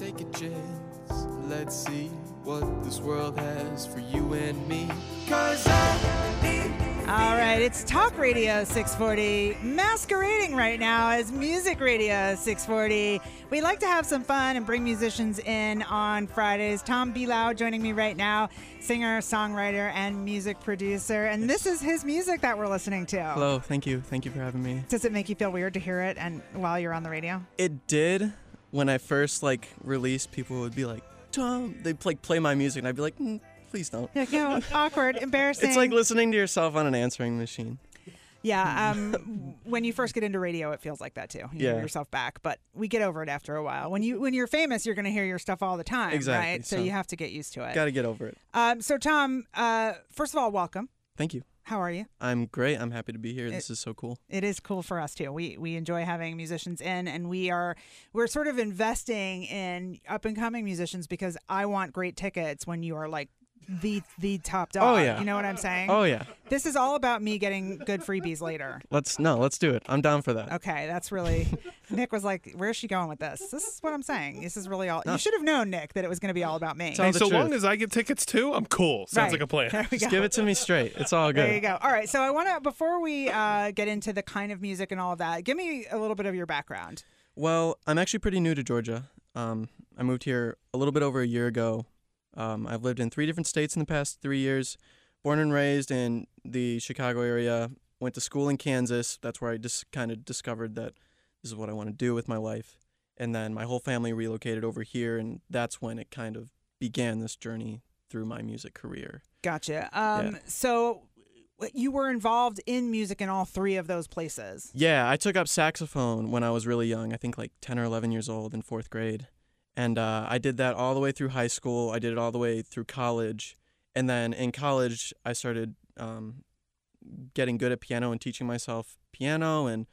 take a chance. Let's see what this world has for you and me. Cause I need All right, it's Talk Radio 640, masquerading right now as Music Radio 640. We like to have some fun and bring musicians in on Fridays. Tom Bilau joining me right now, singer, songwriter, and music producer. And this is his music that we're listening to. Hello, thank you. Thank you for having me. Does it make you feel weird to hear it and while you're on the radio? It did when I first like released, people would be like, Tom, they'd like play my music and I'd be like, mm, please don't. Yeah, no, awkward, embarrassing. It's like listening to yourself on an answering machine. Yeah, um, when you first get into radio, it feels like that too. You hear yourself back, but we get over it after a while. When you when you're famous, you're going to hear your stuff all the time, Exactly, right? So, so- you have to get used to it. Got to get over it. Um, so Tom, uh, first of all, welcome. Thank you. How are you? I'm great. I'm happy to be here. This is so cool. It is cool for us too. We we enjoy having musicians in, and we are we're sort of investing in up and coming musicians because I want great tickets when you are like the the top dog. Oh, yeah. you know what I'm saying? Oh yeah. This is all about me getting good freebies later. Let's no, let's do it. I'm down for that. Okay, that's really. Nick was like, "Where's she going with this?" This is what I'm saying. This is really all. No. You should have known, Nick, that it was going to be all about me. Tell Hey, so truth. long as I get tickets too, I'm cool. Sounds Right. like a plan. There we Just go. give it to me straight. It's all good. There you go. All right. So I want to before we uh, get into the kind of music and all of that, give me a little bit of your background. Well, I'm actually pretty new to Georgia. Um, I moved here a little bit over a year ago. Um, I've lived in three different states in the past three years. Born and raised in the Chicago area. Went to school in Kansas. That's where I just kind of discovered that this is what I want to do with my life. And then my whole family relocated over here, and that's when it kind of began this journey through my music career. Gotcha. Um, Yeah. So you were involved in music in all three of those places. Yeah, I took up saxophone when I was really young. I think like 10 or 11 years old in fourth grade. And uh, I did that all the way through high school. I did it all the way through college. And then in college, I started um, getting good at piano and teaching myself piano and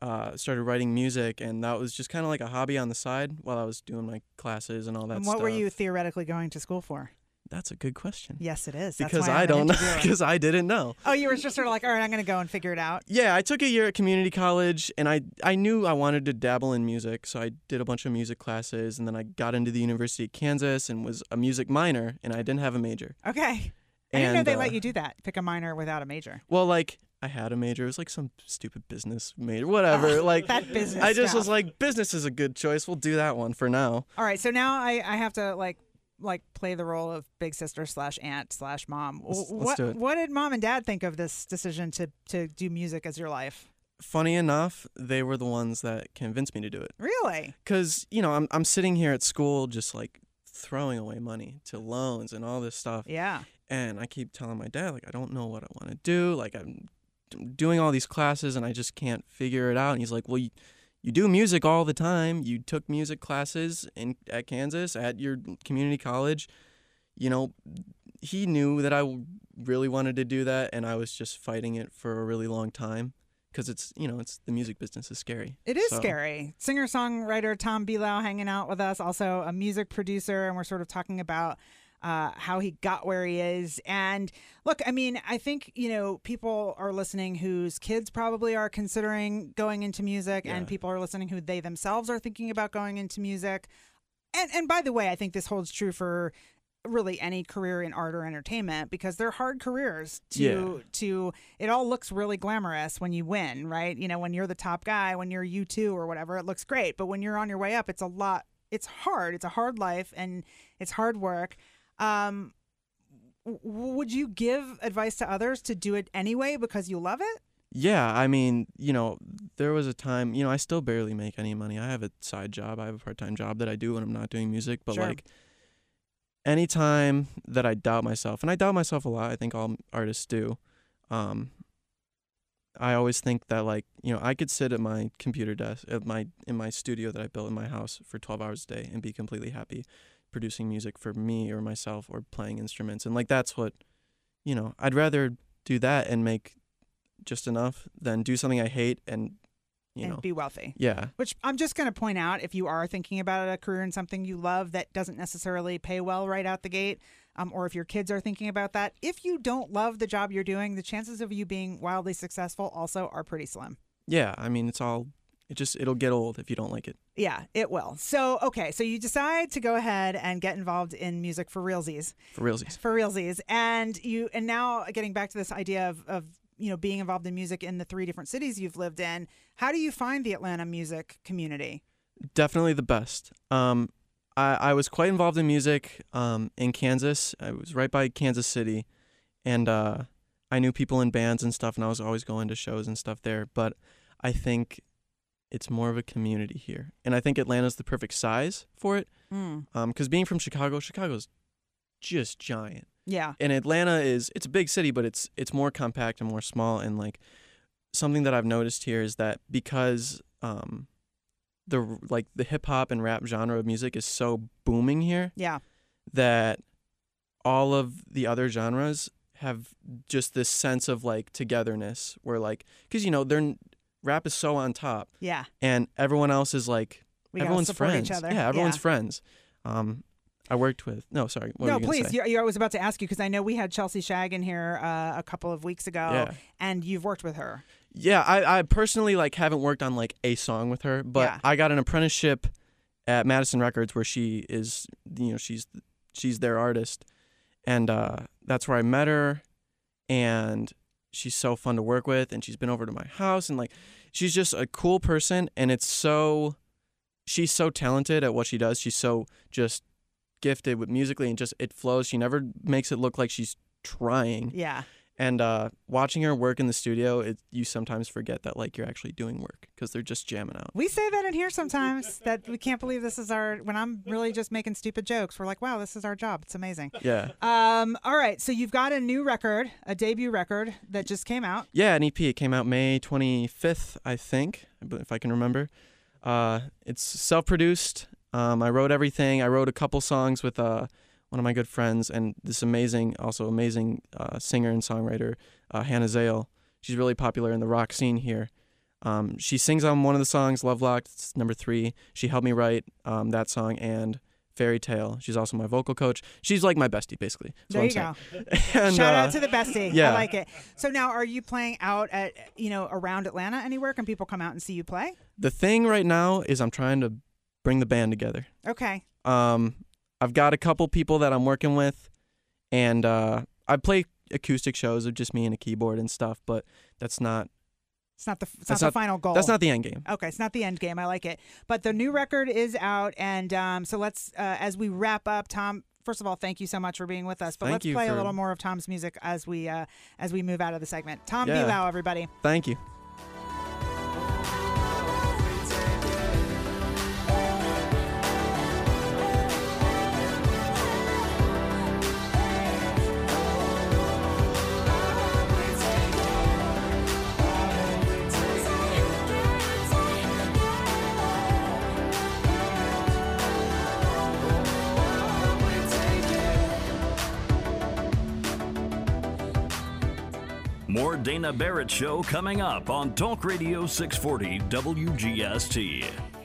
uh, started writing music. And that was just kind of like a hobby on the side while I was doing my classes and all that stuff. and what stuff. were you theoretically going to school for? That's a good question. Yes, it is. That's because I don't know. Because I didn't know. oh, you were just sort of like, all right, I'm going to go and figure it out. Yeah, I took a year at community college and I I knew I wanted to dabble in music, so I did a bunch of music classes and then I got into the University of Kansas and was a music minor and I didn't have a major. Okay. I didn't know And, they uh, let you do that. Pick a minor without a major. Well, like I had a major, it was like some stupid business major, whatever. like that business I just stuff. was like business is a good choice. We'll do that one for now. All right, so now I, I have to like like play the role of big sister slash aunt slash mom. Let's- W- let's what what did mom and dad think of this decision to to do music as your life? Funny enough, they were the ones that convinced me to do it. Really? Cuz, you know, I'm I'm sitting here at school just like throwing away money to loans and all this stuff. Yeah. and I keep telling my dad like I don't know what I want to do like I'm doing all these classes and I just can't figure it out and he's like well you, you do music all the time. You took music classes in at Kansas at your community college. You know he knew that I really wanted to do that and I was just fighting it for a really long time because it's you know it's the music business is scary. It is So- scary. Singer songwriter Tom Bilau hanging out with us, also a music producer, and we're sort of talking about uh, how he got where he is. And look, I mean, I think you know people are listening whose kids probably are considering going into music, and people are listening who they themselves are thinking about going into music. And and by the way, I think this holds true for really any career in art or entertainment because they're hard careers to Yeah. to it all looks really glamorous when you win right you know when you're the top guy when you're u2 or whatever it looks great but when you're on your way up it's a lot it's hard it's a hard life and it's hard work um would you give advice to others to do it anyway because you love it Yeah, I mean, you know, there was a time, you know, I still barely make any money. I have a side job. I have a part-time job that I do when I'm not doing music, but Sure. like anytime that I doubt myself, and I doubt myself a lot, I think all artists do. Um I always think that like, you know, I could sit at my computer desk at my in my studio that I built in my house for 12 hours a day and be completely happy producing music for me or myself or playing instruments. And like that's what you know, I'd rather do that and make just enough than do something I hate and you and know. be wealthy. Yeah. Which i'm just going to point out if you are thinking about a career in something you love that doesn't necessarily pay well right out the gate um, or if your kids are thinking about that if you don't love the job you're doing the chances of you being wildly successful also are pretty slim. Yeah I mean it's all it just it'll get old if you don't like it. Yeah, it will. So, okay, so you decide to go ahead and get involved in music for realsies, For realsies. for realsies, and you and now getting back to this idea of of you know being involved in music in the three different cities you've lived in. How do you find the Atlanta music community? Definitely the best. Um, I, I was quite involved in music um, in Kansas. I was right by Kansas City, and uh, I knew people in bands and stuff, and I was always going to shows and stuff there. But I think it's more of a community here, and I think Atlanta's the perfect size for it. Mm. Because being from Chicago, Chicago's just giant. Yeah, and Atlanta is it's a big city, but it's it's more compact and more small. And like something that I've noticed here is that because um, the like the hip hop and rap genre of music is so booming here, yeah, that all of the other genres have just this sense of like togetherness, where like because you know they're rap is so on top, yeah. and everyone else is like We everyone's friends. each other. Yeah, everyone's Yeah. friends. Um, I worked with no, sorry. No, you please. say? You, you, I was about to ask you because I know we had Chelsea Shag in here uh, a couple of weeks ago, Yeah. and you've worked with her. Yeah, I, I personally like haven't worked on like a song with her, but Yeah. I got an apprenticeship at Madison Records where she is, you know, she's she's their artist, and uh, that's where I met her, and she's so fun to work with, and she's been over to my house, and like she's just a cool person, and it's so, she's so talented at what she does. She's so just gifted with musically, and just it flows. She never makes it look like she's trying. Yeah, And uh, watching her work in the studio, it, you sometimes forget that like you're actually doing work because they're just jamming out. we say that in here sometimes that we can't believe this is our. When I'm really just making stupid jokes, we're like, wow, this is our job. It's amazing. Yeah, Um, all right, so you've got a new record, a debut record that just came out. yeah. An EP. It came out May 25th, I think, if I can remember. Uh, it's self-produced. Um, I wrote everything. I wrote a couple songs with uh, one of my good friends and this amazing, also amazing uh, singer and songwriter, uh, Hannah Zale. She's really popular in the rock scene here. Um, she sings on one of the songs, Love Locked, it's number three. She helped me write um, that song and Fairy Tale. She's also my vocal coach. She's like my bestie, basically. There you That's go. saying. And, Shout uh, out to the bestie. Yeah. I like it. So now, are you playing out at you know around Atlanta anywhere? Can people come out and see you play? the thing right now is I'm trying to bring the band together. Okay. Um, I've got a couple people that I'm working with, and uh, I play acoustic shows of just me and a keyboard and stuff. But that's not It's not the it's That's not, the final goal. that's not the end game. Okay, it's not the end game. I like it. But the new record is out, and um, so let's uh, as we wrap up, Tom. First of all, thank you so much for being with us. But Thank let's play a little more of Tom's music as we uh, as we move out of the segment. Tom Yeah. Bilal, everybody. Thank you. Dana Barrett Show coming up on Talk Radio 640 WGST.